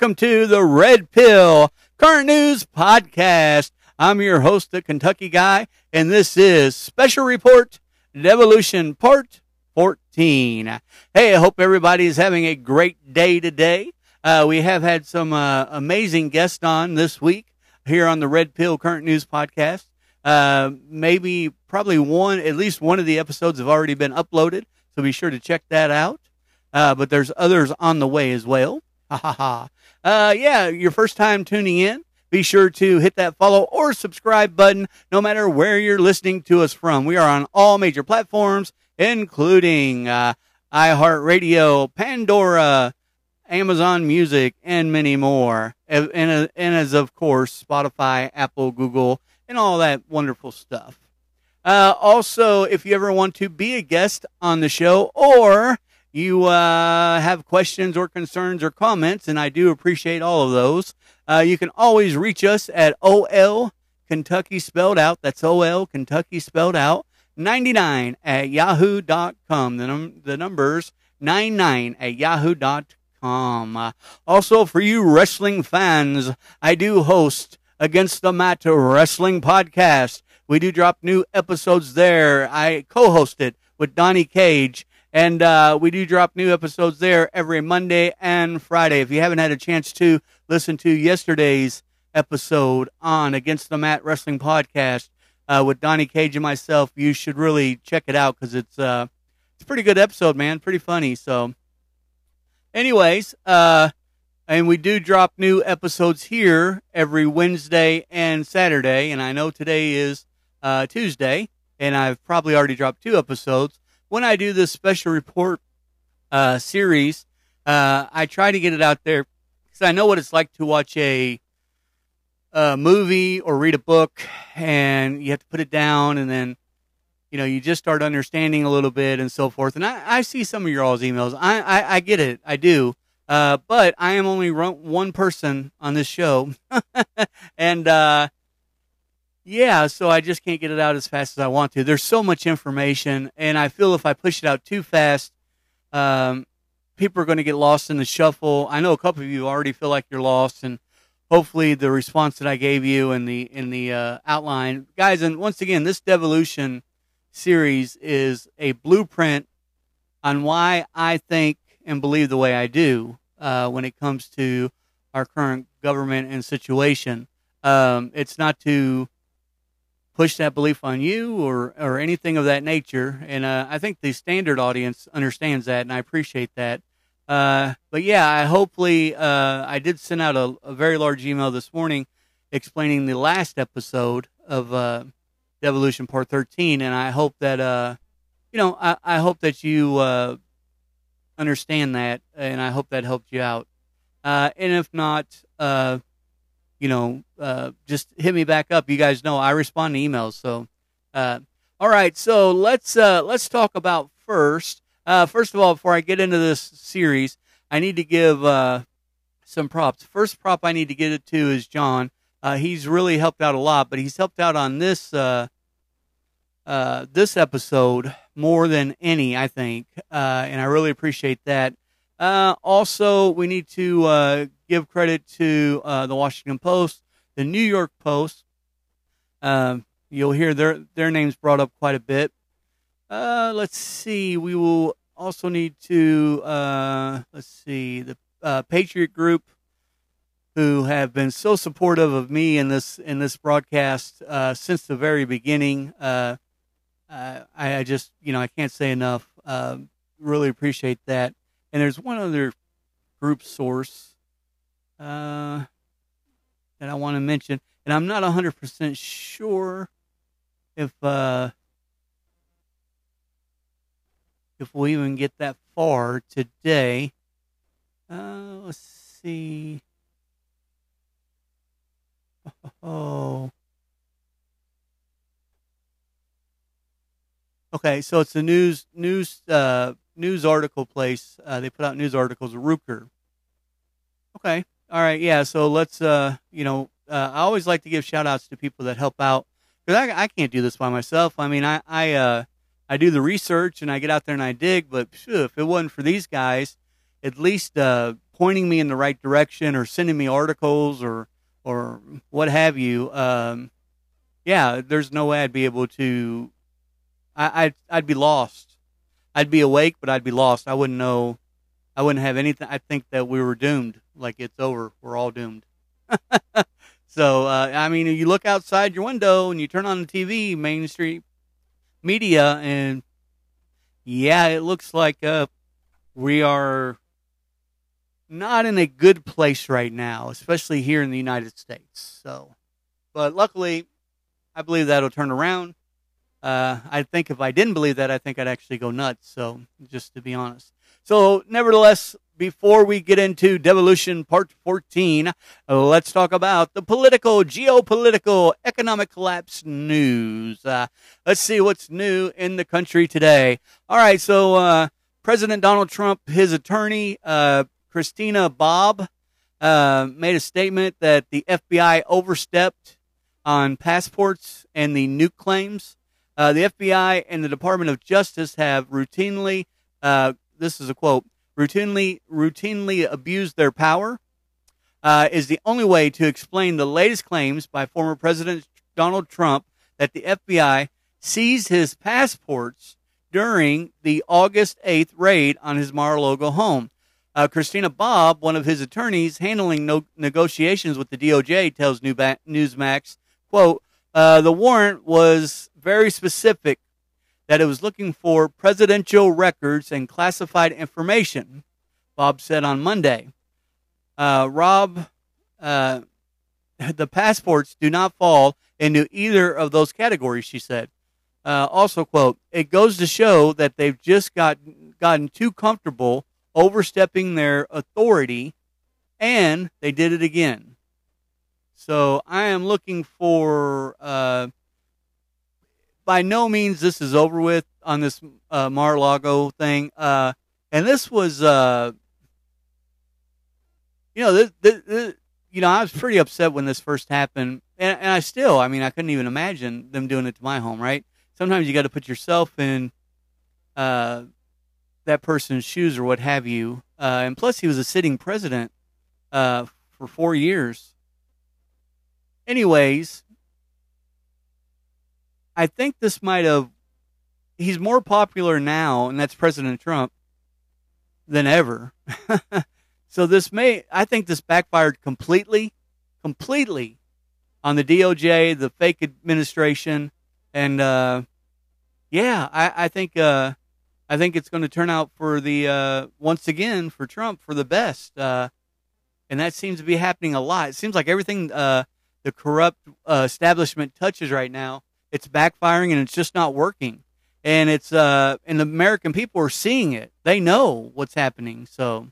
Welcome to the Red Pill Current News Podcast. I'm your host, the Kentucky Guy, and this is Special Report Devolution Part 14. Hey, I hope everybody is having a great day today. Uh, we have had some uh, amazing guests on this week here on the Red Pill Current News Podcast. Uh, maybe, probably one, at least one of the episodes have already been uploaded, so be sure to check that out. Uh, but there's others on the way as well. Ha ha ha. Yeah, your first time tuning in, be sure to hit that follow or subscribe button no matter where you're listening to us from. We are on all major platforms, including uh, iHeartRadio, Pandora, Amazon Music, and many more. And, and, and as, of course, Spotify, Apple, Google, and all that wonderful stuff. Uh, also, if you ever want to be a guest on the show or you uh, have questions or concerns or comments, and I do appreciate all of those, uh, you can always reach us at OL Kentucky spelled out. That's OL Kentucky spelled out. 99 at yahoo.com. The, num- the number's 99 at yahoo.com. Uh, also, for you wrestling fans, I do host Against the Mat Wrestling Podcast. We do drop new episodes there. I co host it with Donnie Cage and uh, we do drop new episodes there every Monday and Friday. If you haven't had a chance to listen to yesterday's episode on Against the Mat Wrestling Podcast uh, with Donnie Cage and myself, you should really check it out because it's uh, it's a pretty good episode, man. Pretty funny. So, anyways, uh, and we do drop new episodes here every Wednesday and Saturday. And I know today is uh, Tuesday, and I've probably already dropped two episodes when I do this special report uh, series, uh, I try to get it out there because I know what it's like to watch a, a movie or read a book, and you have to put it down, and then you know you just start understanding a little bit and so forth. And I, I see some of your all's emails. I, I, I get it. I do. Uh, but I am only one person on this show, and uh, yeah, so I just can't get it out as fast as I want to. There's so much information, and I feel if I push it out too fast, um, people are going to get lost in the shuffle. I know a couple of you already feel like you're lost, and hopefully the response that I gave you in the in the uh, outline, guys. And once again, this devolution series is a blueprint on why I think and believe the way I do uh, when it comes to our current government and situation. Um, it's not to push that belief on you or or anything of that nature, and uh, I think the standard audience understands that, and I appreciate that. Uh, but yeah, I hopefully uh, I did send out a, a, very large email this morning explaining the last episode of uh, Devolution Part 13, and I hope that uh, you know I, I hope that you uh, understand that, and I hope that helped you out. Uh, and if not, you know, uh, just hit me back up. You guys know I respond to emails. So, uh, all right. So let's uh, let's talk about first. Uh, first of all, before I get into this series, I need to give some props. First prop I need to get it to is John. he's really helped out a lot, but he's helped out on this this episode more than any, I think, and I really appreciate that. Uh, also, we need to uh, give credit to uh, the Washington Post, the New York Post. Um, you'll hear their their names brought up quite a bit. Uh, let's see. We will also need to uh, let's see the uh, Patriot Group, who have been so supportive of me in this in this broadcast since the very beginning. I, I, just you know I can't say enough. really appreciate that. And there's one other group source uh, that I want to mention, and I'm not 100% sure if uh, if we'll even get that far today. Uh, let's see. Oh. Okay, so it's a news news uh, news article place. Uh, they put out news articles. Ruker. Okay. All right. Yeah. So let's. Uh, you know, uh, I always like to give shout outs to people that help out because I, I can't do this by myself. I mean, I I uh, I do the research and I get out there and I dig, but phew, if it wasn't for these guys, at least uh, pointing me in the right direction or sending me articles or or what have you. Um, yeah, there's no way I'd be able to. I, I'd I'd be lost I'd be awake, but I'd be lost. I wouldn't know. I wouldn't have anything. I think that we were doomed. Like it's over. We're all doomed. so uh, I mean, you look outside your window and you turn on the TV, Main Street media, and yeah, it looks like uh, we are not in a good place right now, especially here in the United States. So, but luckily, I believe that'll turn around. Uh, I think if I didn't believe that, I think I'd actually go nuts. So, just to be honest. So, nevertheless, before we get into devolution part 14, let's talk about the political, geopolitical, economic collapse news. Uh, let's see what's new in the country today. All right. So, uh, President Donald Trump, his attorney, uh, Christina Bobb, uh, made a statement that the FBI overstepped on passports and the nuke claims. Uh, the FBI and the Department of Justice have routinely, uh, this is a quote, routinely, routinely abused their power. Uh, is the only way to explain the latest claims by former President Donald Trump that the FBI seized his passports during the August 8th raid on his Mar-a-Lago home. Uh, Christina Bobb, one of his attorneys handling no negotiations with the DOJ, tells Newsmax, quote, uh, the warrant was very specific that it was looking for presidential records and classified information, Bobb said on Monday. Uh, Rob, uh, the passports do not fall into either of those categories, she said. Uh, also, quote, it goes to show that they've just got, gotten too comfortable overstepping their authority, and they did it again. So I am looking for uh, by no means this is over with on this uh, Mar-a-Lago thing. Uh, and this was, uh, you know, this, this, this, you know, I was pretty upset when this first happened, and, and I still, I mean, I couldn't even imagine them doing it to my home. Right? Sometimes you got to put yourself in uh, that person's shoes or what have you. Uh, and plus, he was a sitting president uh, for four years. Anyways, I think this might have he's more popular now, and that's President Trump, than ever. so this may, I think this backfired completely, completely on the DOJ, the fake administration, and uh, yeah, I, I think uh, I think it's going to turn out for the uh, once again for Trump for the best, uh, and that seems to be happening a lot. It seems like everything uh, the corrupt uh, establishment touches right now, it's backfiring and it's just not working. And it's uh, and the American people are seeing it. They know what's happening. So,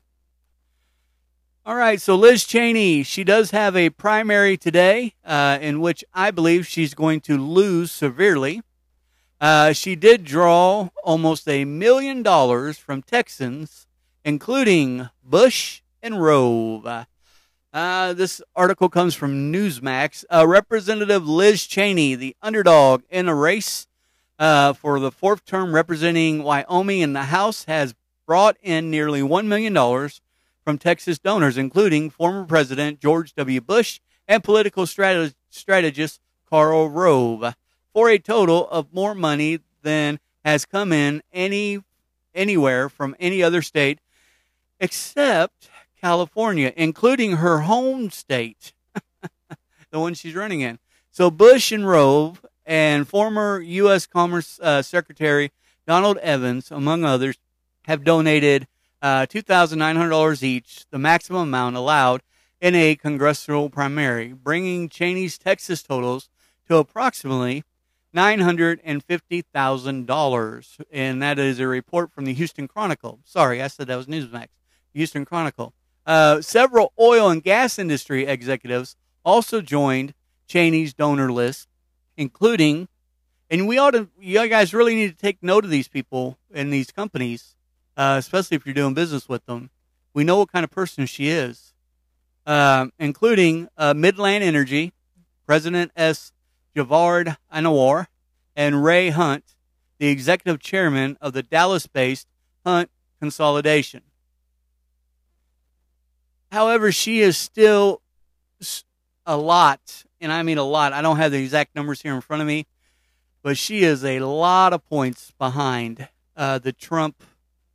all right. So Liz Cheney, she does have a primary today, uh, in which I believe she's going to lose severely. Uh, she did draw almost a million dollars from Texans, including Bush and Rove. Uh, this article comes from Newsmax. Uh, Representative Liz Cheney, the underdog in a race uh, for the fourth term representing Wyoming in the House, has brought in nearly $1 million from Texas donors, including former President George W. Bush and political strategist Karl Rove for a total of more money than has come in any anywhere from any other state except California, including her home state, the one she's running in. So Bush and Rove and former U.S. Commerce uh, Secretary Donald Evans, among others, have donated uh, $2,900 each, the maximum amount allowed in a congressional primary, bringing Cheney's Texas totals to approximately $950,000. And that is a report from the Houston Chronicle. Sorry, I said that was Newsmax. Houston Chronicle. Uh, several oil and gas industry executives also joined Cheney's donor list, including, and we ought to, you guys really need to take note of these people and these companies, uh, especially if you're doing business with them. We know what kind of person she is, uh, including Midland Energy, President S. Javaid Anwar, and Ray Hunt, the executive chairman of the Dallas based Hunt Consolidation. However, she is still a lot, and I mean a lot. I don't have the exact numbers here in front of me, but she is a lot of points behind uh, the Trump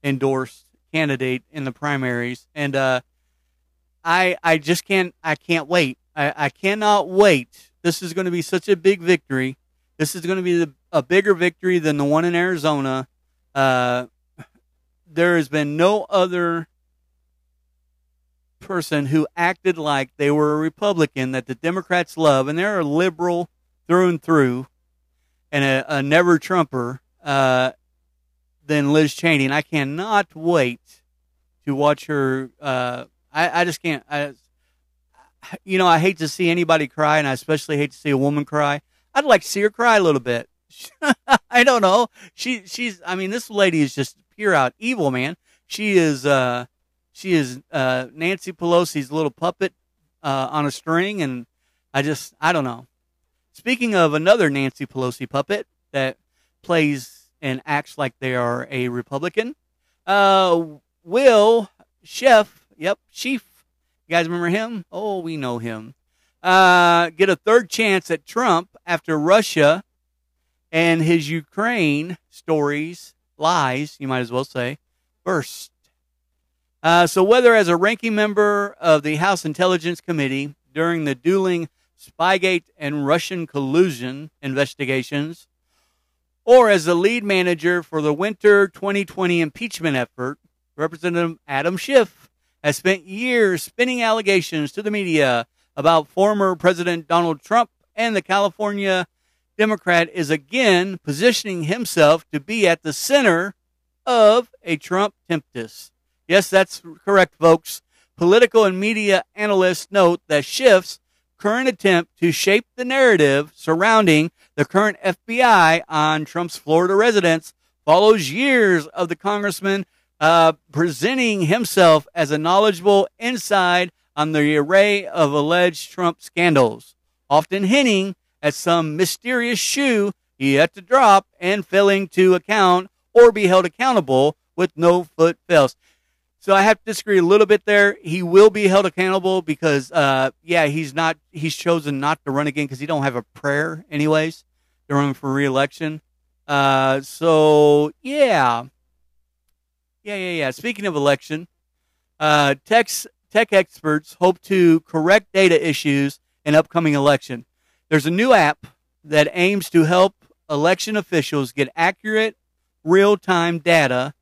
endorsed candidate in the primaries, and uh, I I just can't I can't wait. I, I cannot wait this is going to be such a big victory. This is going to be the, a bigger victory than the one in Arizona. Uh, there has been no other person who acted like they were a Republican that the Democrats love, and they're a liberal through and through, and a, a never Trumper uh, than Liz Cheney. And I cannot wait to watch her. Uh, I, I just can't. I, you know, I hate to see anybody cry, and I especially hate to see a woman cry. I'd like to see her cry a little bit. I don't know. She, she's, I mean, this lady is just pure out evil, man. She is, uh, she is, uh, Nancy Pelosi's little puppet, uh, on a string. And I just, I don't know. Speaking of another Nancy Pelosi puppet that plays and acts like they are a Republican, uh, Will Schiff, yep, Chief you guys remember him? Oh, we know him. Uh, get a third chance at Trump after Russia and his Ukraine stories, lies, you might as well say, burst. Uh, so, whether as a ranking member of the House Intelligence Committee during the dueling Spygate and Russian collusion investigations, or as the lead manager for the winter 2020 impeachment effort, Representative Adam Schiff has spent years spinning allegations to the media about former President Donald Trump, and the California Democrat is again positioning himself to be at the center of a Trump tempest. Yes, that's correct, folks. Political and media analysts note that Schiff's current attempt to shape the narrative surrounding the current FBI on Trump's Florida residence follows years of the congressman uh, presenting himself as a knowledgeable inside on the array of alleged Trump scandals, often hinting at some mysterious shoe he had to drop and failing to account or be held accountable with no foot fails. So I have to disagree a little bit there. He will be held accountable because, uh, yeah, he's not, he's chosen not to run again because he don't have a prayer anyways to run for reelection. Uh, so yeah, yeah, yeah, yeah. Speaking of election, uh, tech tech experts hope to correct data issues in upcoming election. There's a new app that aims to help election officials get accurate, real time data.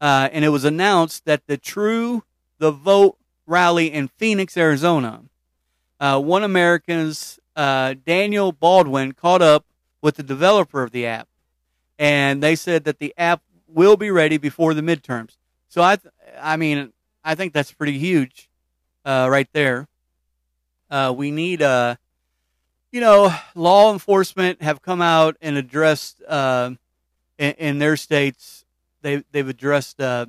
Uh, and it was announced that the True the Vote rally in Phoenix, Arizona, uh, one American's uh, Daniel Baldwin caught up with the developer of the app, and they said that the app will be ready before the midterms. So I, th- I mean, I think that's pretty huge, uh, right there. Uh, we need, uh, you know, law enforcement have come out and addressed uh, in, in, their states. They they've addressed uh,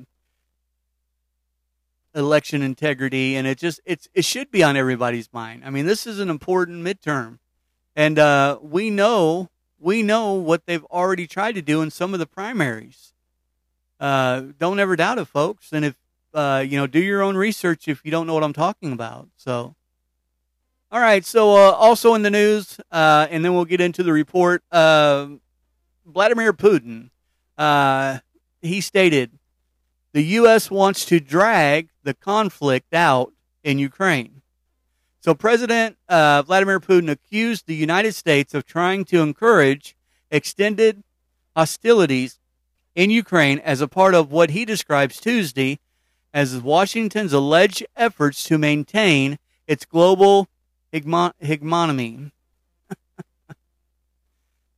election integrity, and it just it's it should be on everybody's mind. I mean, this is an important midterm, and uh, we know we know what they've already tried to do in some of the primaries. Uh, don't ever doubt it, folks. And if uh, you know, do your own research if you don't know what I'm talking about. So, all right. So, uh, also in the news, uh, and then we'll get into the report. Uh, Vladimir Putin, uh, he stated, the U.S. wants to drag the conflict out in Ukraine. So, President uh, Vladimir Putin accused the United States of trying to encourage extended hostilities in Ukraine as a part of what he describes Tuesday as Washington's alleged efforts to maintain its global hegemony.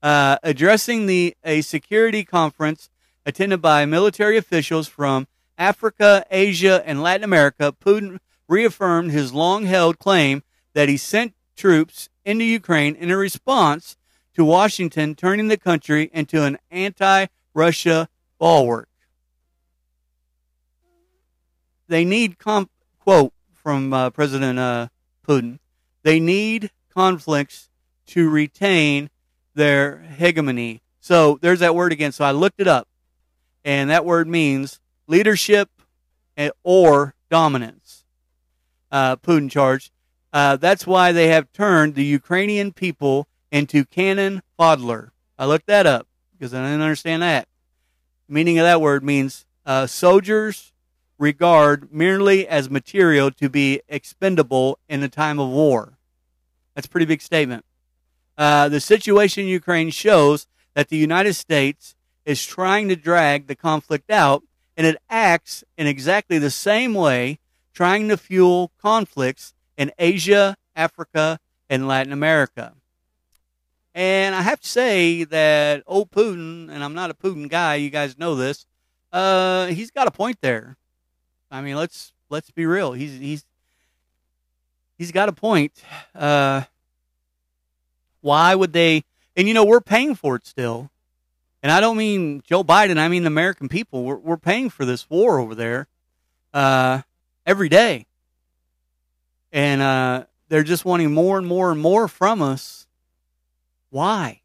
uh, addressing the a security conference attended by military officials from Africa, Asia, and Latin America, Putin reaffirmed his long held claim that he sent troops into Ukraine in a response to Washington turning the country into an anti Russia bulwark. They need, comp- quote from uh, President uh, Putin, they need conflicts to retain their hegemony. So there's that word again. So I looked it up, and that word means leadership or dominance. Uh, Putin charged. Uh, that's why they have turned the Ukrainian people into cannon fodder. I looked that up because I didn't understand that. The meaning of that word means uh, soldiers regard merely as material to be expendable in a time of war. That's a pretty big statement. Uh, the situation in Ukraine shows that the United States is trying to drag the conflict out and it acts in exactly the same way, trying to fuel conflicts in Asia, Africa, and Latin America. And I have to say that old Putin, and I'm not a Putin guy, you guys know this, uh, he's got a point there. I mean, let's let's be real. He's he's he's got a point. Uh, why would they? And you know, we're paying for it still. And I don't mean Joe Biden. I mean the American people. We're, we're paying for this war over there uh, every day. And uh, they're just wanting more and more and more from us. Why?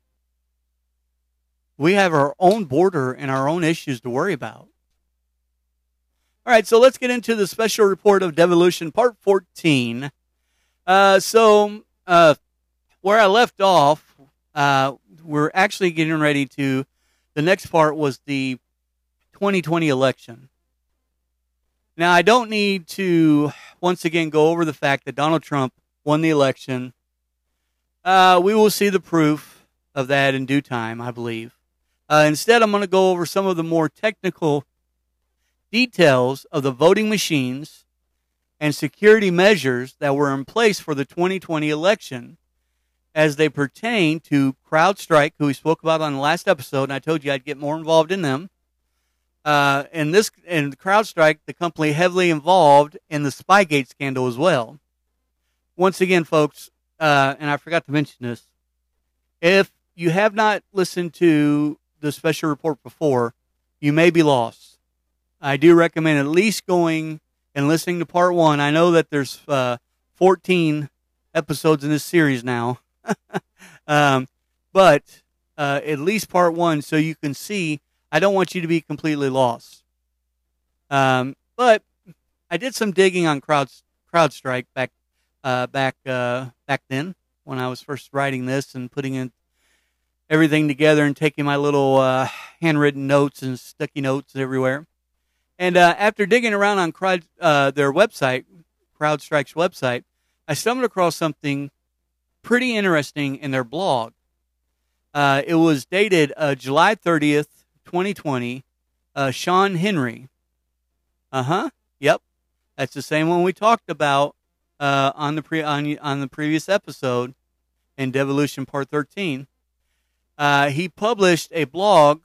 We have our own border and our own issues to worry about. All right, so let's get into the special report of devolution, part 14. Uh, so, uh, where I left off, uh, we're actually getting ready to the next part was the 2020 election. Now, I don't need to once again go over the fact that Donald Trump won the election. Uh, we will see the proof of that in due time, I believe. Uh, instead, I'm going to go over some of the more technical details of the voting machines and security measures that were in place for the 2020 election as they pertain to CrowdStrike, who we spoke about on the last episode, and I told you I'd get more involved in them. Uh, and this and CrowdStrike, the company heavily involved in the Spygate scandal as well. Once again, folks, uh, and I forgot to mention this, if you have not listened to the special report before, you may be lost. I do recommend at least going and listening to part one. I know that there's uh, 14 episodes in this series now. um, but uh, at least part one, so you can see. I don't want you to be completely lost. Um, but I did some digging on Crowd CrowdStrike back uh, back uh, back then when I was first writing this and putting in everything together and taking my little uh, handwritten notes and sticky notes everywhere. And uh, after digging around on crowd, uh, their website, CrowdStrike's website, I stumbled across something pretty interesting in their blog. Uh, it was dated uh, July 30th, 2020. Uh, Shawn Henry. Uh huh. Yep. That's the same one we talked about uh, on the pre on, on the previous episode in Devolution Part 13. Uh, he published a blog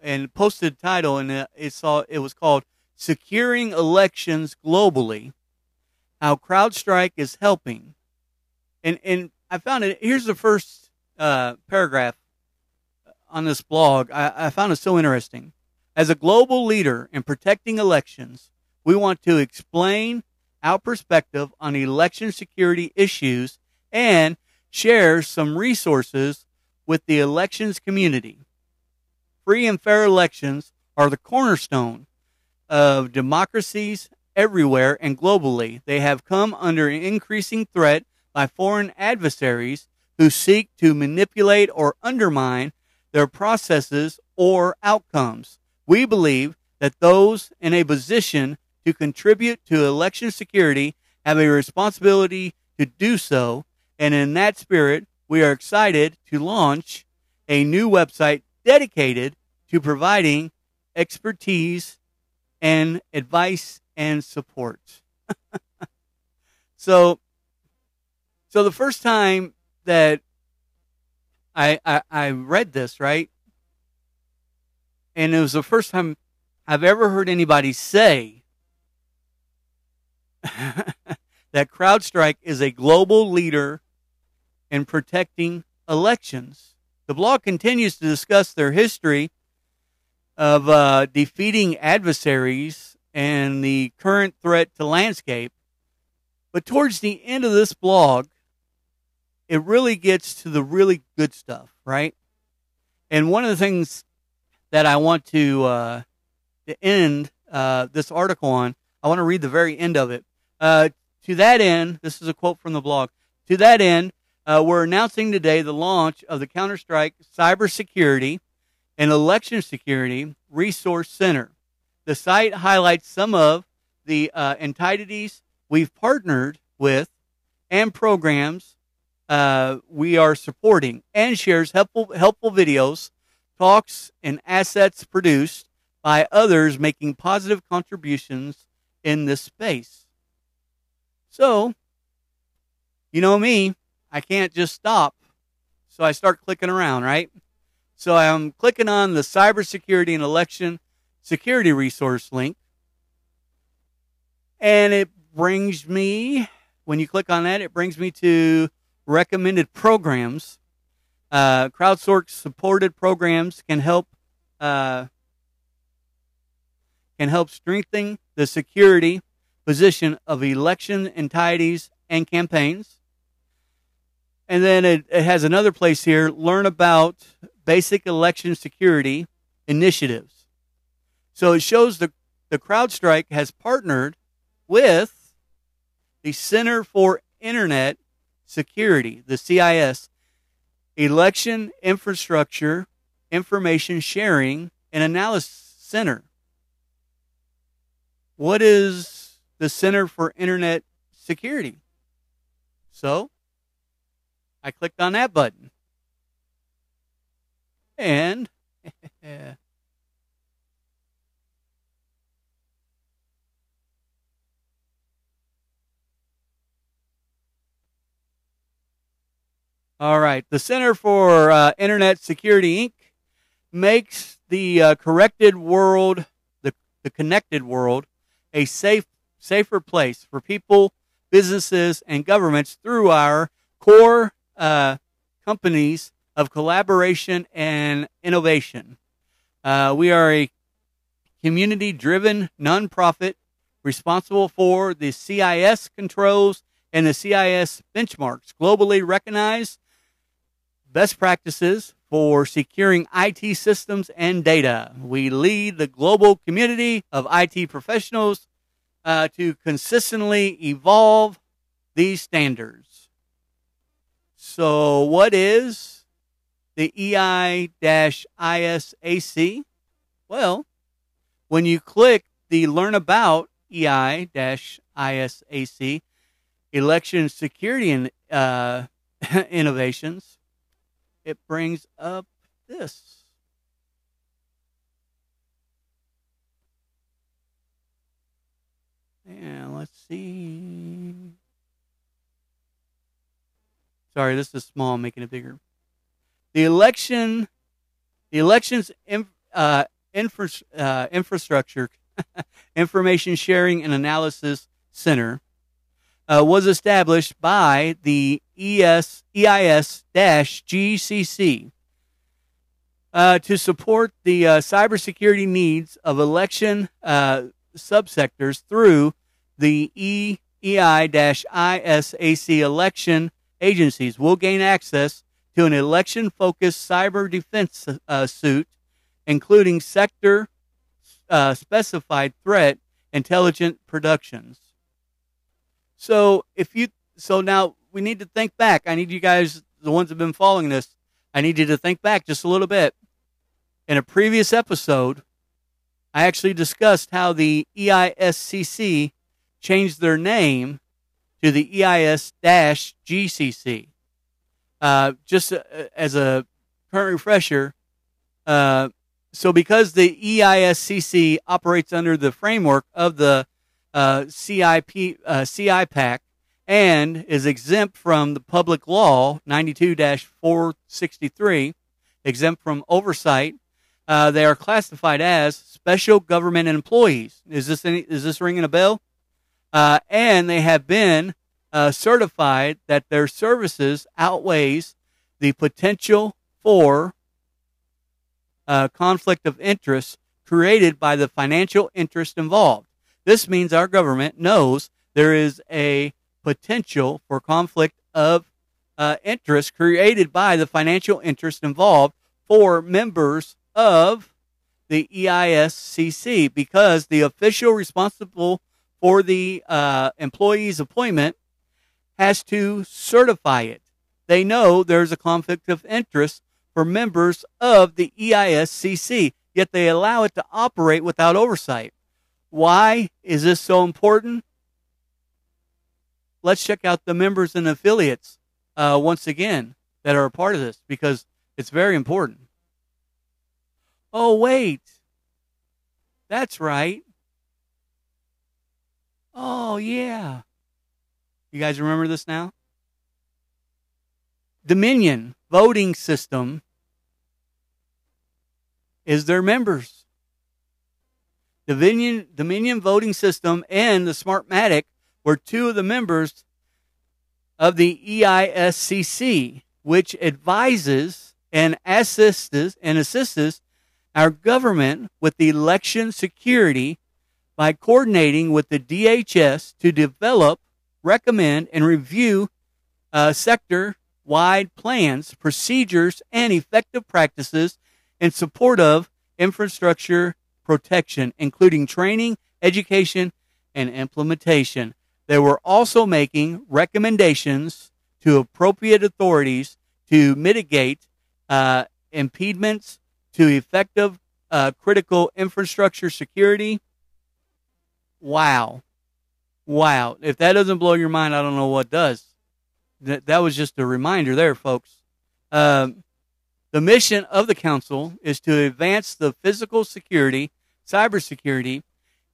and posted a title, and it, saw it was called "Securing Elections Globally: How CrowdStrike is Helping." And and I found it. Here's the first uh, paragraph on this blog. I, I found it so interesting. As a global leader in protecting elections, we want to explain our perspective on election security issues and share some resources with the elections community. Free and fair elections are the cornerstone of democracies everywhere and globally. They have come under increasing threat by foreign adversaries who seek to manipulate or undermine their processes or outcomes. We believe that those in a position to contribute to election security have a responsibility to do so, and in that spirit, we are excited to launch a new website dedicated to providing expertise and advice and support. so, so the first time that I, I, I read this, right? And it was the first time I've ever heard anybody say that CrowdStrike is a global leader in protecting elections. The blog continues to discuss their history of uh, defeating adversaries and the current threat to landscape. But towards the end of this blog, it really gets to the really good stuff, right? And one of the things that I want to, uh, to end uh, this article on, I want to read the very end of it. Uh, to that end, this is a quote from the blog. To that end, uh, we're announcing today the launch of the CrowdStrike Cybersecurity and Election Security Resource Center. The site highlights some of the uh, entities we've partnered with and programs uh, we are supporting and shares helpful, helpful videos, talks, and assets produced by others making positive contributions in this space. So, you know me, I can't just stop. So I start clicking around, right? So I'm clicking on the cybersecurity and election security resource link. And it brings me, when you click on that, it brings me to recommended programs. Uh, crowdsource supported programs can help uh, can help strengthen the security position of election entities and campaigns. And then it, it has another place here learn about basic election security initiatives. So it shows the, the CrowdStrike has partnered with the Center for Internet Security, the CIS, Election Infrastructure Information Sharing and Analysis Center. What is the Center for Internet Security? So, I clicked on that button. And All right. The Center for uh, Internet Security Inc. makes the uh, corrected world, the, the connected world, a safe, safer place for people, businesses, and governments through our core uh, companies of collaboration and innovation. Uh, we are a community driven nonprofit responsible for the CIS controls and the CIS benchmarks, globally recognized best practices for securing IT systems and data. We lead the global community of IT professionals uh, to consistently evolve these standards. So, what is the EI-ISAC? Well, when you click the Learn About EI-ISAC, Election Security and uh, Innovations, it brings up this. And let's see. Sorry, this is small. I'm making it bigger. The election, the elections uh, infra, uh, infrastructure, information sharing and analysis center uh, was established by the ES EIS-GCC uh, to support the uh, cybersecurity needs of election uh, subsectors through the E EI-ISAC election agencies will gain access to an election focused cyber defense uh, suit, including sector uh, specified threat intelligent productions. So if you, so now we need to think back. I need you guys, the ones that have been following this, I need you to think back just a little bit. In a previous episode, I actually discussed how the EISCC changed their name to the EIS-GCC. Uh, just uh, as a current refresher, uh, so because the EISCC operates under the framework of the uh, CIP, uh, CIPAC and is exempt from the public law 92-463, exempt from oversight, uh, they are classified as special government employees. Is this any, is this ringing a bell? Uh, and they have been uh, certified that their services outweighs the potential for uh, conflict of interest created by the financial interest involved. This means our government knows there is a potential for conflict of uh, interest created by the financial interest involved for members of the EISCC because the official responsible for the uh, employee's appointment has to certify it. They know there's a conflict of interest for members of the EISCC, yet they allow it to operate without oversight. Why is this so important? Let's check out the members and affiliates uh, once again that are a part of this because it's very important. Oh, wait. That's right. Oh, yeah. You guys remember this now? Dominion voting system is their members. Dominion, Dominion voting system and the Smartmatic were two of the members of the EISCC, which advises and assists and assists our government with the election security by coordinating with the DHS to develop recommend, and review uh, sector wide plans, procedures, and effective practices in support of infrastructure protection, including training, education, and implementation. They were also making recommendations to appropriate authorities to mitigate uh, impediments to effective uh, critical infrastructure security. Wow. Wow. If that doesn't blow your mind, I don't know what does. That, that was just a reminder there, folks. Um, the mission of the council is to advance the physical security, cybersecurity,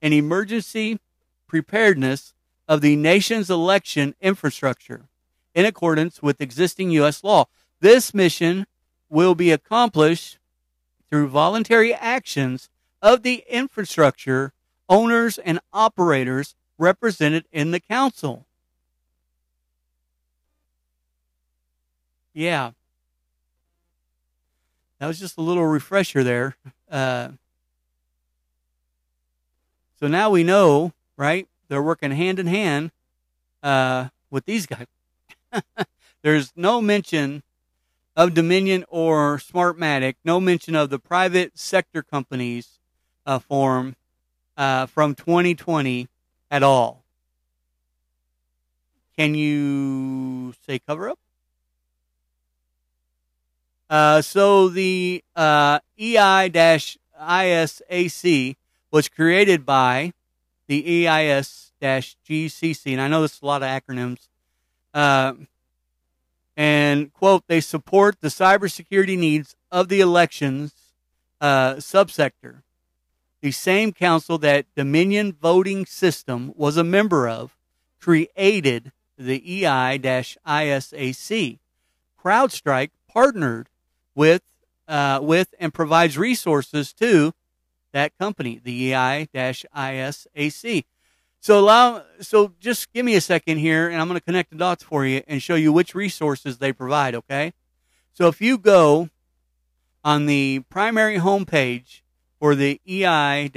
and emergency preparedness of the nation's election infrastructure in accordance with existing U.S. law. This mission will be accomplished through voluntary actions of the infrastructure owners and operators represented in the council. Yeah. That was just a little refresher there. Uh, so now we know, right? They're working hand in hand uh, with these guys. There's no mention of Dominion or Smartmatic, no mention of the private sector companies uh, form uh, from 2020 at all. Can you say cover up? Uh, so the uh, EI-ISAC was created by the EIS-GCC, and I know this is a lot of acronyms. Uh, and quote, they support the cybersecurity needs of the elections uh, subsector. The same council that Dominion Voting System was a member of created the EI-ISAC. CrowdStrike partnered with uh, with and provides resources to that company, the EI-ISAC. So allow, so just give me a second here and I'm going to connect the dots for you and show you which resources they provide. Okay. So if you go on the primary homepage for the EI-ISAC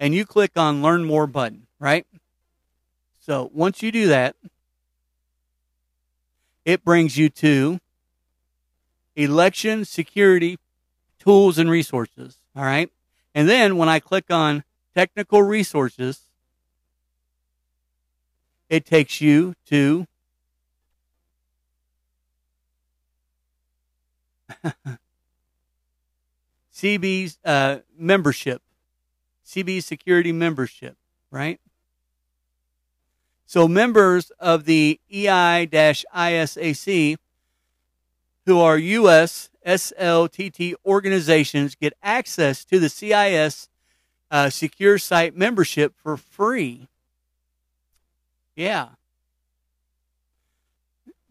and you click on learn more button, right? So once you do that, it brings you to election security tools and resources. All right. And then when I click on technical resources, it takes you to CB's uh, membership, CB security membership, right? So members of the EI-ISAC who are U.S. SLTT organizations get access to the CIS uh, SecureSuite membership for free. Yeah.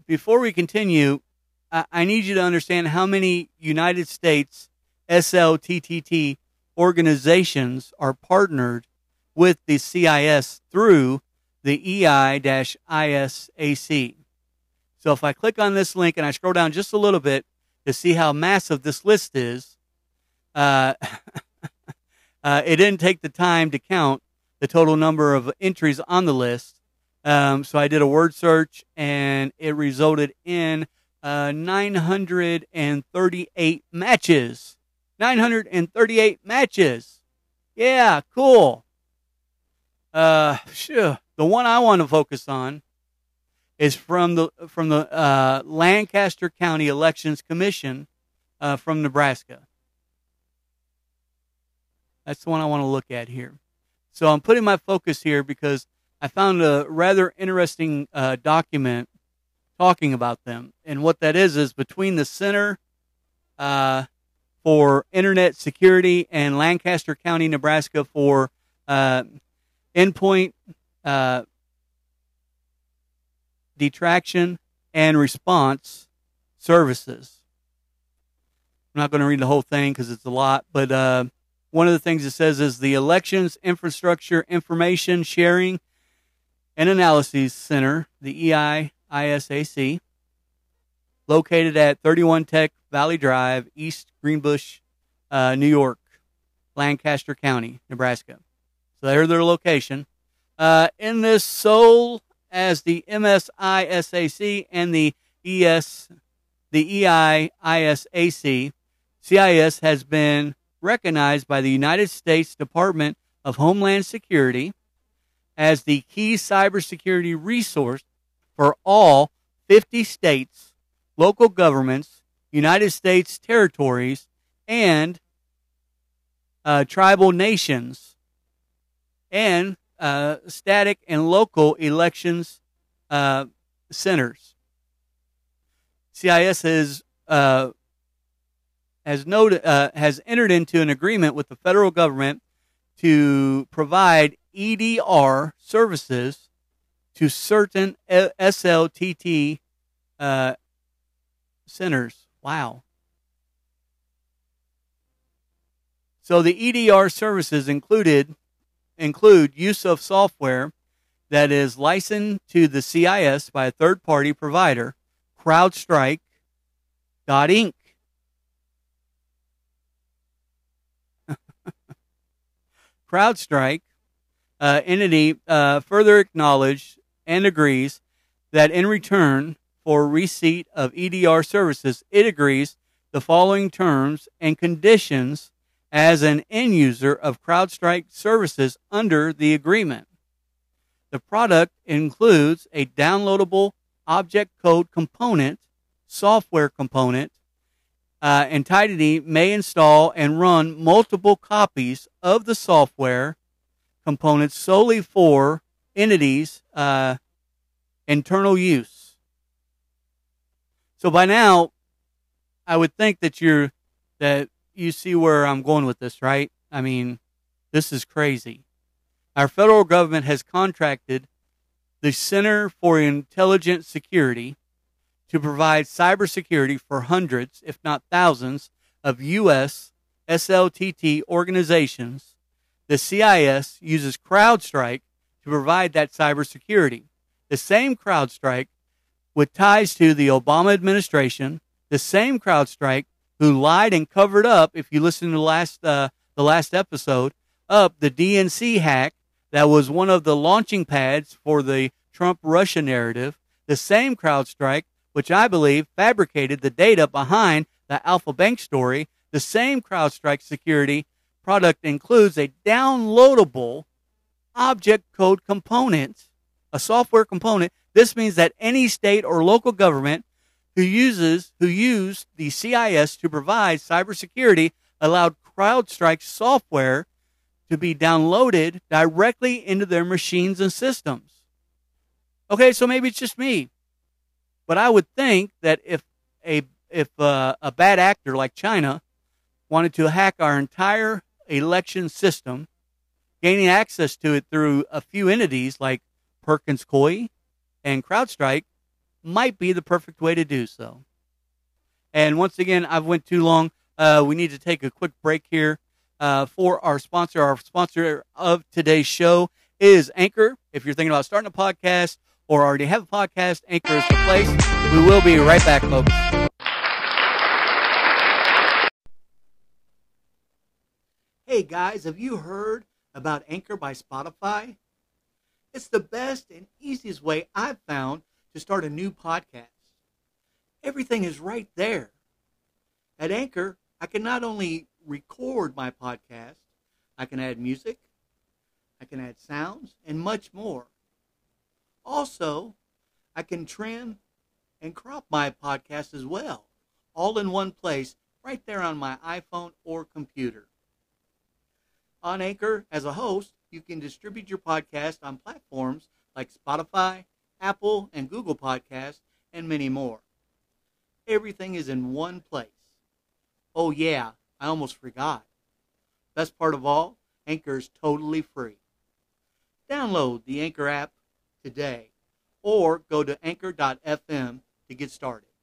Before we continue, I, I need you to understand how many United States SLTTT organizations are partnered with the CIS through the EI-ISAC. So if I click on this link and I scroll down just a little bit to see how massive this list is, uh, uh, it didn't take the time to count the total number of entries on the list. Um, so I did a word search and it resulted in uh, 938 matches. 938 matches. Yeah, cool. Uh, sure. The one I want to focus on is from the from the uh, Lancaster County Elections Commission uh, from Nebraska. That's the one I want to look at here. So I'm putting my focus here because I found a rather interesting uh, document talking about them, and what that is is between the Center uh, for Internet Security and Lancaster County, Nebraska for uh, endpoint uh, detection and response services. I'm not going to read the whole thing because it's a lot, but uh, one of the things it says is the Elections Infrastructure Information Sharing and Analysis Center, the EI-ISAC, located at 31 Tech Valley Drive, East Greenbush, uh, New York, Lancaster County, Nebraska. So there's their location. Uh, in this sole as the MSISAC and the ES, the EIISAC, CIS has been recognized by the United States Department of Homeland Security as the key cybersecurity resource for all 50 states, local governments, United States territories, and uh, tribal nations, and uh, static and local elections uh, centers. CIS has uh, has noted uh, has entered into an agreement with the federal government to provide EDR services to certain SLTT uh, centers. Wow. So the EDR services included include use of software that is licensed to the CIS by a third party provider, CrowdStrike, Inc. CrowdStrike uh, entity uh, further acknowledged and agrees that in return for receipt of EDR services, it agrees the following terms and conditions as an end user of CrowdStrike services under the agreement. The product includes a downloadable object code component software component uh, entity may install and run multiple copies of the software components solely for entities uh, internal use. So by now, I would think that you're that you see where I'm going with this, right? I mean, this is crazy. Our federal government has contracted the Center for Internet Security to provide cybersecurity for hundreds, if not thousands, of U.S. SLTT organizations. The CIS uses CrowdStrike to provide that cybersecurity. The same CrowdStrike with ties to the Obama administration, the same CrowdStrike who lied and covered up, if you listen to the last, uh, the last episode, up the DNC hack that was one of the launching pads for the Trump Russia narrative, the same CrowdStrike which I believe fabricated the data behind the Alfa Bank story, the same CrowdStrike security product includes a downloadable object code component, a software component. This means that any state or local government who uses who use the CIS to provide cybersecurity allowed CrowdStrike software to be downloaded directly into their machines and systems. Okay, so maybe it's just me. But I would think that if a if uh, a bad actor like China wanted to hack our entire election system, gaining access to it through a few entities like Perkins Coie and CrowdStrike might be the perfect way to do so. And once again, I've went too long. Uh, we need to take a quick break here uh, for our sponsor. Our sponsor of today's show is Anchor. If you're thinking about starting a podcast or already have a podcast, Anchor is the place. We will be right back, folks. Hey guys, have you heard about Anchor by Spotify? It's the best and easiest way I've found to start a new podcast. Everything is right there. At Anchor, I can not only record my podcast, I can add music, I can add sounds, and much more. Also, I can trim and crop my podcast as well, all in one place, right there on my iPhone or computer. On Anchor, as a host, you can distribute your podcast on platforms like Spotify, Apple, and Google Podcasts, and many more. Everything is in one place. Oh, yeah, I almost forgot. Best part of all, Anchor is totally free. Download the Anchor app today or go to anchor.fm to get started.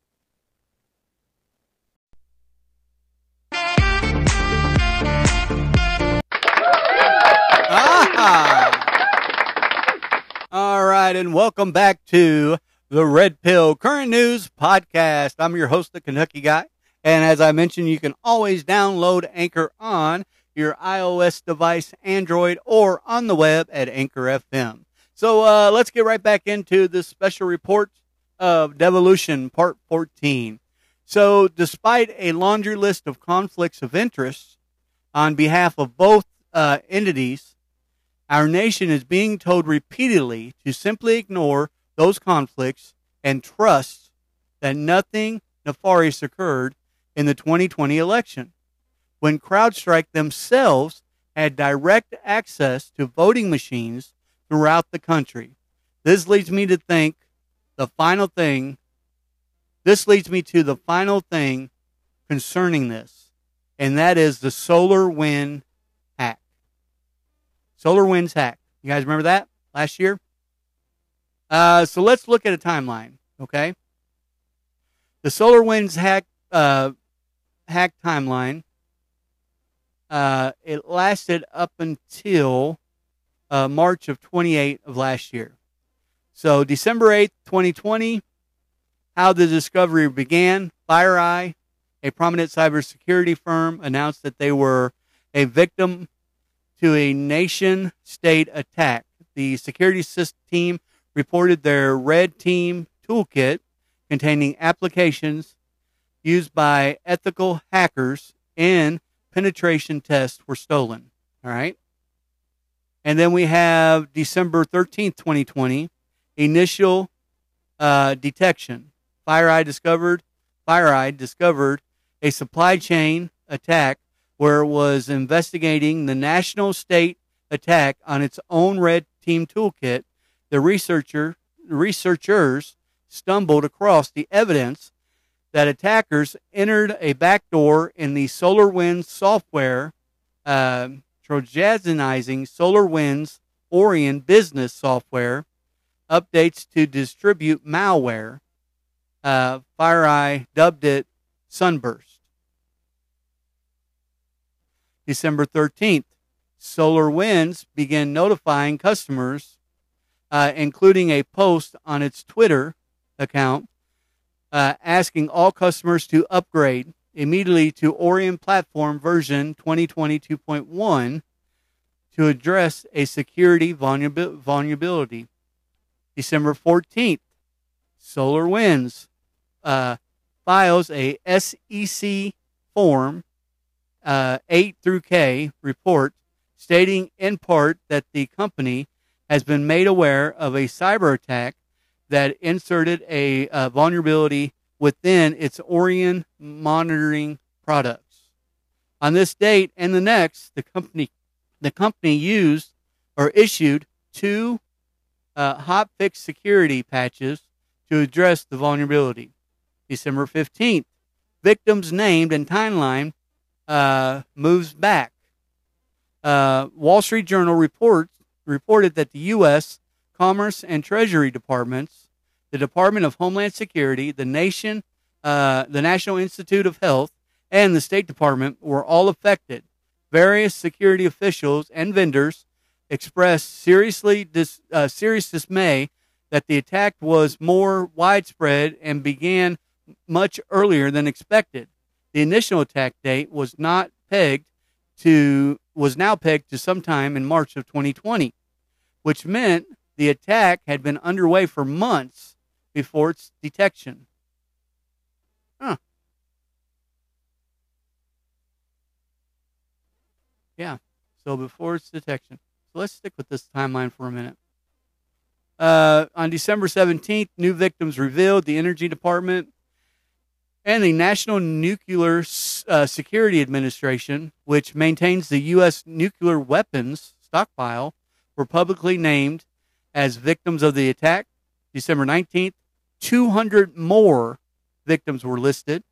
Right, and welcome back to the Red Pill Current News Podcast. I'm your host, the Kentucky Guy. And as I mentioned, you can always download Anchor on your iOS device, Android, or on the web at Anchor FM. So uh, let's get right back into this special report of devolution, part 14. So, despite a laundry list of conflicts of interest on behalf of both uh, entities, our nation is being told repeatedly to simply ignore those conflicts and trust that nothing nefarious occurred in the 2020 election when CrowdStrike themselves had direct access to voting machines throughout the country. This leads me to think the final thing, this leads me to the final thing concerning this, and that is the SolarWinds hack. SolarWinds hack. You guys remember that last year? Uh, so let's look at a timeline, okay? The SolarWinds hack uh, hack timeline. Uh, it lasted up until uh, March of 28 of last year. So December 8th, 2020, how the discovery began. FireEye, a prominent cybersecurity firm, announced that they were a victim to a nation state attack. The security team reported their red team toolkit containing applications used by ethical hackers and penetration tests were stolen. All right. And then we have December 13th, 2020, initial uh, detection. FireEye discovered FireEye discovered a supply chain attack where it was investigating the national state attack on its own red team toolkit. The researcher researchers stumbled across the evidence that attackers entered a backdoor in the SolarWinds software, uh, trojanizing SolarWinds Orion business software updates to distribute malware. Uh, FireEye dubbed it Sunburst. December 13th, SolarWinds began notifying customers, uh, including a post on its Twitter account uh, asking all customers to upgrade immediately to Orion Platform version 2022.1 to address a security vulnerability. December 14th, SolarWinds uh, files a SEC form uh, 8 through K report stating in part that the company has been made aware of a cyber attack that inserted a uh, vulnerability within its Orion monitoring products. On this date and the next, the company the company used or issued two uh, hotfix security patches to address the vulnerability. December 15th, victims named and timeline uh, moves back. Uh, Wall Street Journal reports reported that the U.S. Commerce and Treasury Departments, the Department of Homeland Security, the nation, uh, the National Institute of Health, and the State Department were all affected. Various security officials and vendors expressed seriously dis, uh, serious dismay that the attack was more widespread and began much earlier than expected. The initial attack date was not pegged to was now pegged to sometime in March of 2020, which meant the attack had been underway for months before its detection. Huh. Yeah. So before its detection. So let's stick with this timeline for a minute. Uh, on December 17th, new victims revealed the Energy Department and the National Nuclear uh, Security Administration, which maintains the U.S. nuclear weapons stockpile, were publicly named as victims of the attack. December 19th, 200 more victims were listed.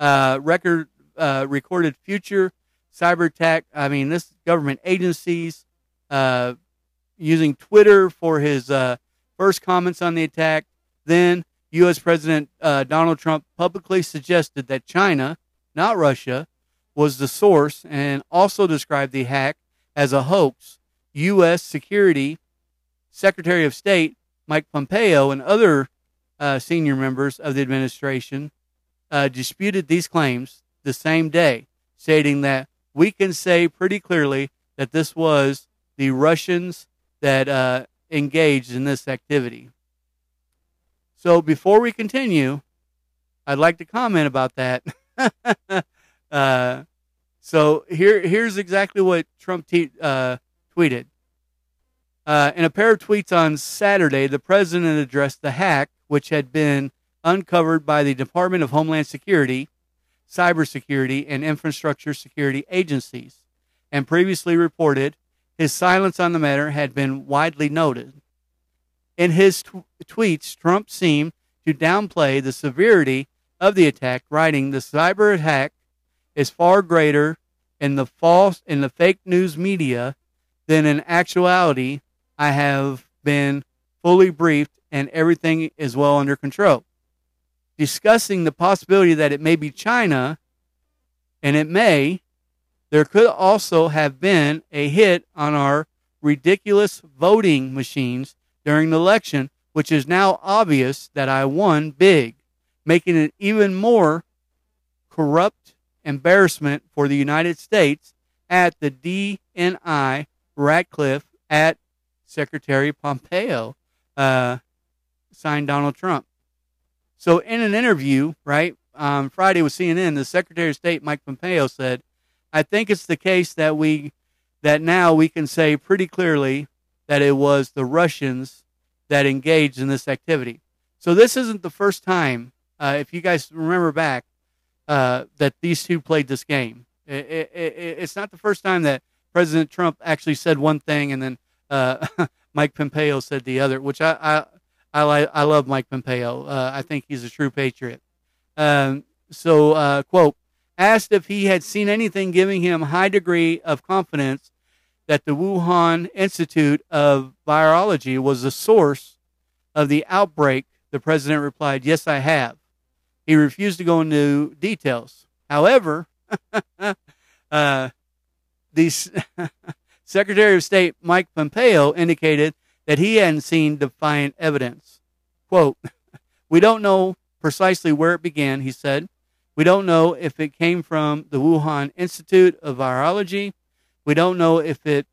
Uh, record uh, Recorded Future cyber attack. I mean, this government agencies uh, using Twitter for his uh, first comments on the attack. Then U.S. President uh, Donald Trump publicly suggested that China, not Russia, was the source and also described the hack as a hoax. U.S. Security Secretary of State Mike Pompeo and other uh, senior members of the administration uh, disputed these claims the same day, stating that we can say pretty clearly that this was the Russians that uh, engaged in this activity. So before we continue, I'd like to comment about that. uh, so here, here's exactly what Trump te- uh, tweeted. Uh, in a pair of tweets on Saturday, the president addressed the hack, which had been uncovered by the Department of Homeland Security, Cybersecurity, and Infrastructure Security agencies, and previously reported his silence on the matter had been widely noted. In his tweets, Trump seemed to downplay the severity of the attack, writing, "The cyber attack is far greater in the false in the fake news media than in actuality I have been fully briefed and everything is well under control. Discussing the possibility that it may be China, and it may, there could also have been a hit on our ridiculous voting machines during the election, which is now obvious that I won big, making it even more corrupt embarrassment for the United States at the DNI Ratcliffe at Secretary Pompeo uh, signed Donald Trump. So, in an interview, right, um, Friday with CNN, the Secretary of State Mike Pompeo said, "I think it's the case that we that now we can say pretty clearly that it was the Russians that engaged in this activity." So, this isn't the first time Uh, if you guys remember back, uh, that these two played this game. It, it, it, it's not the first time that President Trump actually said one thing and then uh, Mike Pompeo said the other, which I I I, like, I love Mike Pompeo. Uh, I think he's a true patriot. Um, so, uh, quote, asked if he had seen anything giving him high degree of confidence that the Wuhan Institute of Virology was the source of the outbreak, the president replied, Yes, I have. He refused to go into details. However, uh, the Secretary of State Mike Pompeo indicated that he hadn't seen defiant evidence. Quote, We don't know precisely where it began, he said. We don't know if it came from the Wuhan Institute of Virology. We don't know if it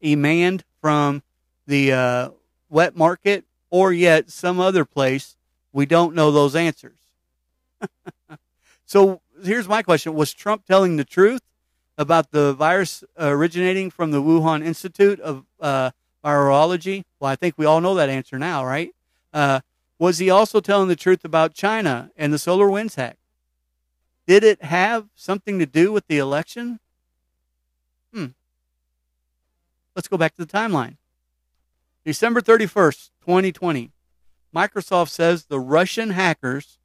emaned from the uh, wet market or yet some other place. We don't know those answers. so here's my question Was Trump telling the truth about the virus originating from the Wuhan Institute of uh, Virology? Well, I think we all know that answer now, right? Uh, was he also telling the truth about China and the SolarWinds hack? Did it have something to do with the election? Hmm. Let's go back to the timeline. December 31st, 2020. Microsoft says the Russian hackers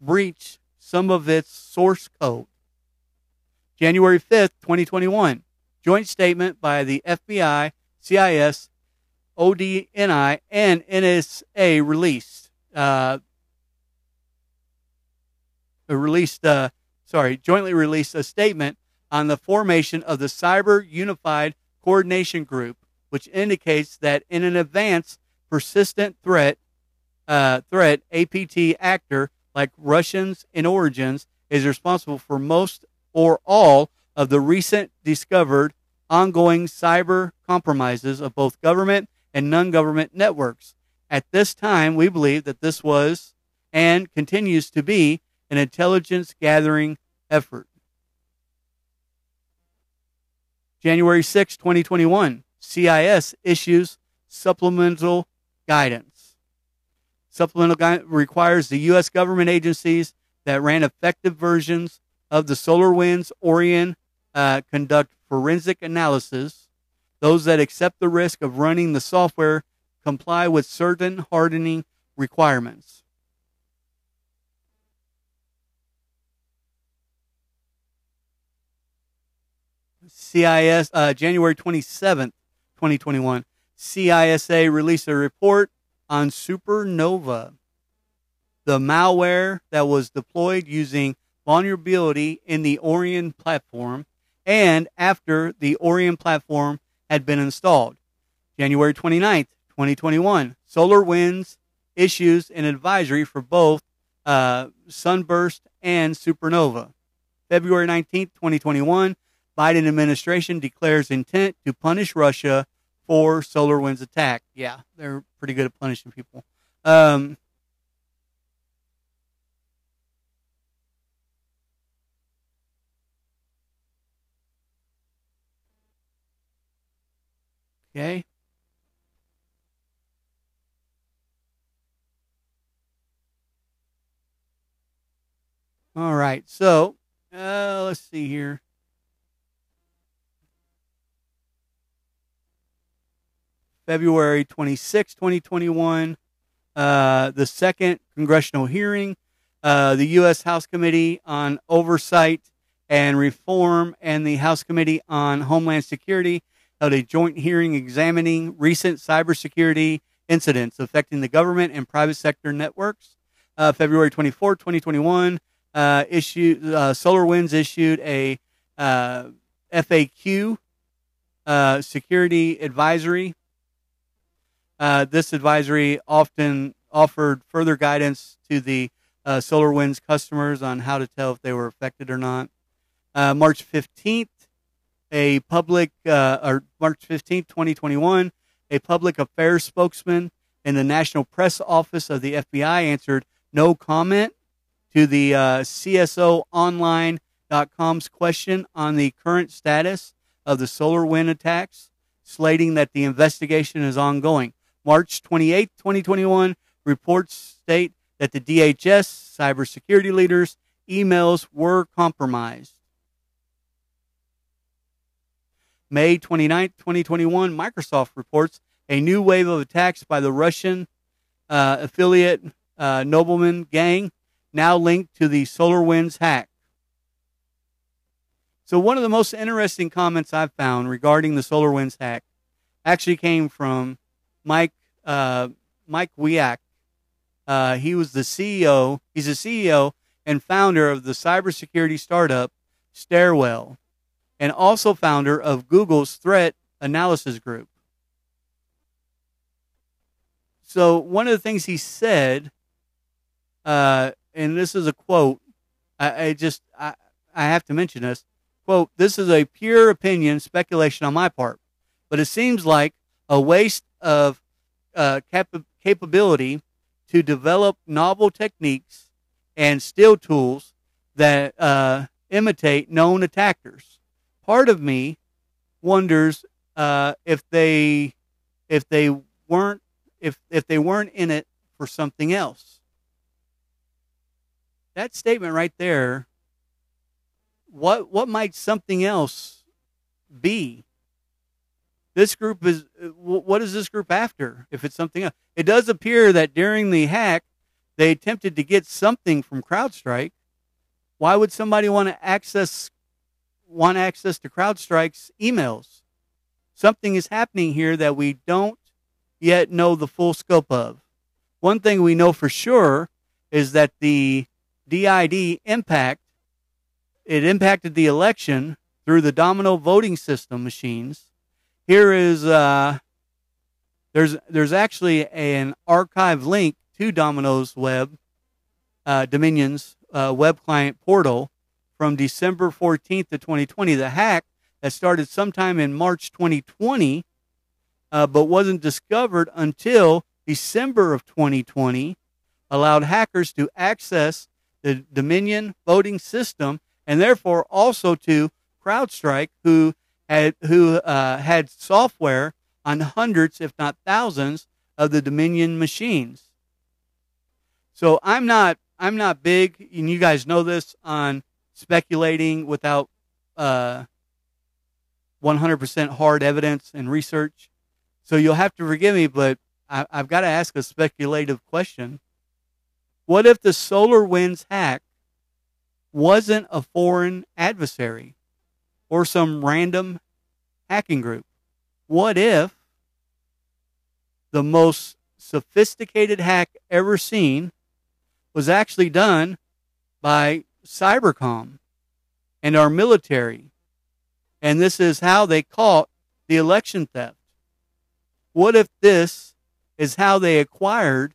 breached some of its source code. January 5th, 2021. Joint statement by the FBI, CIS, ODNI, and NSA released. Uh, released, uh, sorry, jointly released a statement on the formation of the Cyber Unified Coordination Group, which indicates that in an advanced persistent threat, uh, threat APT actor like Russians in origins is responsible for most or all of the recent discovered ongoing cyber compromises of both government and non government networks. At this time, we believe that this was and continues to be an intelligence gathering effort. January 6, 2021, CIS issues supplemental guidance. Supplemental guidance requires the U.S. government agencies that ran effective versions of the SolarWinds Orion uh, conduct forensic analysis. Those that accept the risk of running the software comply with certain hardening requirements. CIS, uh, January 27th, 2021, CISA released a report on Supernova, the malware that was deployed using vulnerability in the Orion platform and after the Orion platform had been installed. January 29th, 2021, SolarWinds issues an advisory for both uh, Sunburst and Supernova. February 19th, 2021, Biden administration declares intent to punish Russia for SolarWinds attack. Yeah, they're pretty good at punishing people. Um, okay. All right. So, uh, let's see here. February 26, 2021, uh, the second congressional hearing, uh, the U.S. House Committee on Oversight and Reform and the House Committee on Homeland Security held a joint hearing examining recent cybersecurity incidents affecting the government and private sector networks. Uh, February 24, 2021, uh, issued, uh, SolarWinds issued a uh, FAQ uh, security advisory uh, this advisory often offered further guidance to the uh, SolarWinds customers on how to tell if they were affected or not. Uh, March 15th, a public, uh, or March 15th, 2021, a public affairs spokesman in the National Press Office of the FBI answered no comment to the uh, CSOOnline.com's question on the current status of the solar wind attacks, slating that the investigation is ongoing. March 28, 2021, reports state that the DHS cybersecurity leaders' emails were compromised. May 29, 2021, Microsoft reports a new wave of attacks by the Russian uh, affiliate uh, Nobelium gang, now linked to the SolarWinds hack. So, one of the most interesting comments I've found regarding the SolarWinds hack actually came from Mike uh, Mike Wiacek. Uh, he was the CEO. He's the CEO and founder of the cybersecurity startup Stairwell and also founder of Google's Threat Analysis Group. So, one of the things he said, uh, and this is a quote, I, I just, I, I have to mention this quote, this is a pure opinion, speculation on my part, but it seems like a waste of uh, cap- capability to develop novel techniques and steal tools that uh, imitate known attackers part of me wonders uh, if they if they weren't if if they weren't in it for something else. That statement right there. What what might something else be? This group is uh, what is this group after? If it's something else, it does appear that during the hack, they attempted to get something from CrowdStrike. Why would somebody want to access want access to CrowdStrike's emails. Something is happening here that we don't yet know the full scope of. One thing we know for sure is that the DID impact it impacted the election through the domino voting system machines. Here is uh, there's there's actually an archive link to Domino's web uh, Dominion's uh, web client portal from December 14th to 2020. The hack that started sometime in March 2020, uh, but wasn't discovered until December of 2020, allowed hackers to access the Dominion voting system and therefore also to CrowdStrike, who had who uh, had software on hundreds, if not thousands, of the Dominion machines. So I'm not I'm not big, and you guys know this on speculating without uh, 100% hard evidence and research. So you'll have to forgive me, but I, I've got to ask a speculative question. What if the SolarWinds hack wasn't a foreign adversary or some random hacking group? What if the most sophisticated hack ever seen was actually done by cybercom and our military. And this is how they caught the election theft. What if this is how they acquired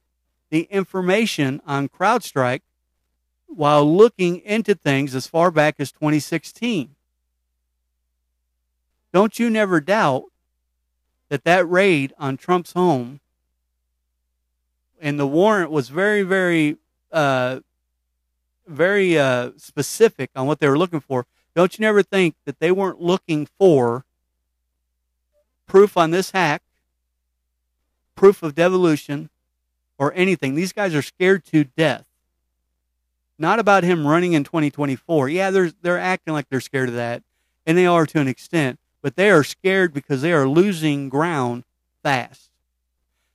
the information on CrowdStrike while looking into things as far back as 2016? Don't you never doubt that that raid on Trump's home and the warrant was very, very uh, very uh, specific on what they were looking for. Don't you never think that they weren't looking for proof on this hack, proof of devolution, or anything? These guys are scared to death. Not about him running in 2024. Yeah, they're they're acting like they're scared of that, and they are to an extent, but they are scared because they are losing ground fast.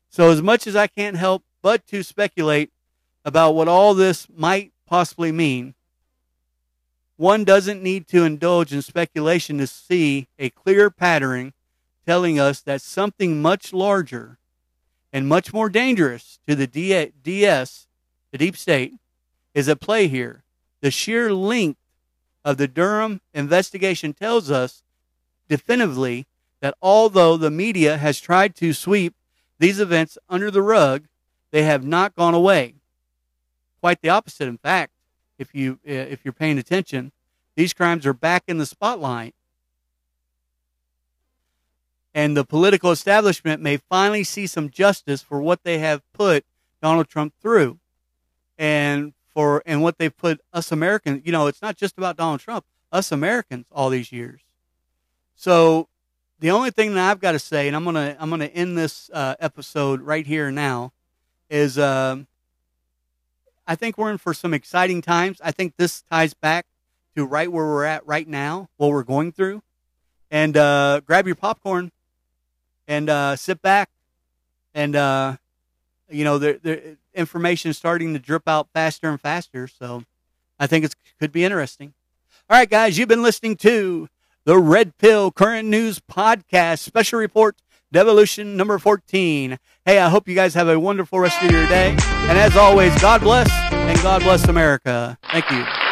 So as much as I can't help but to speculate about what all this might possibly mean, one doesn't need to indulge in speculation to see a clear pattern telling us that something much larger and much more dangerous to the DS, the deep state, is at play here. The sheer length of the Durham investigation tells us definitively that although the media has tried to sweep these events under the rug, they have not gone away. Quite the opposite. In fact, if you uh, if you're paying attention, these crimes are back in the spotlight. And the political establishment may finally see some justice for what they have put Donald Trump through. And for and what they've put us Americans, you know, it's not just about Donald Trump, us Americans all these years. So the only thing that I've got to say, and I'm gonna I'm gonna end this uh, episode right here now, is uh, I think we're in for some exciting times. I think this ties back to right where we're at right now, what we're going through. And uh, grab your popcorn and uh, sit back. And, uh, you know, the, the information is starting to drip out faster and faster. So I think it could be interesting. All right, guys, you've been listening to the Red Pill Current News Podcast Special Report Devolution number 14. Hey, I hope you guys have a wonderful rest of your day. And as always, God bless and God bless America. Thank you.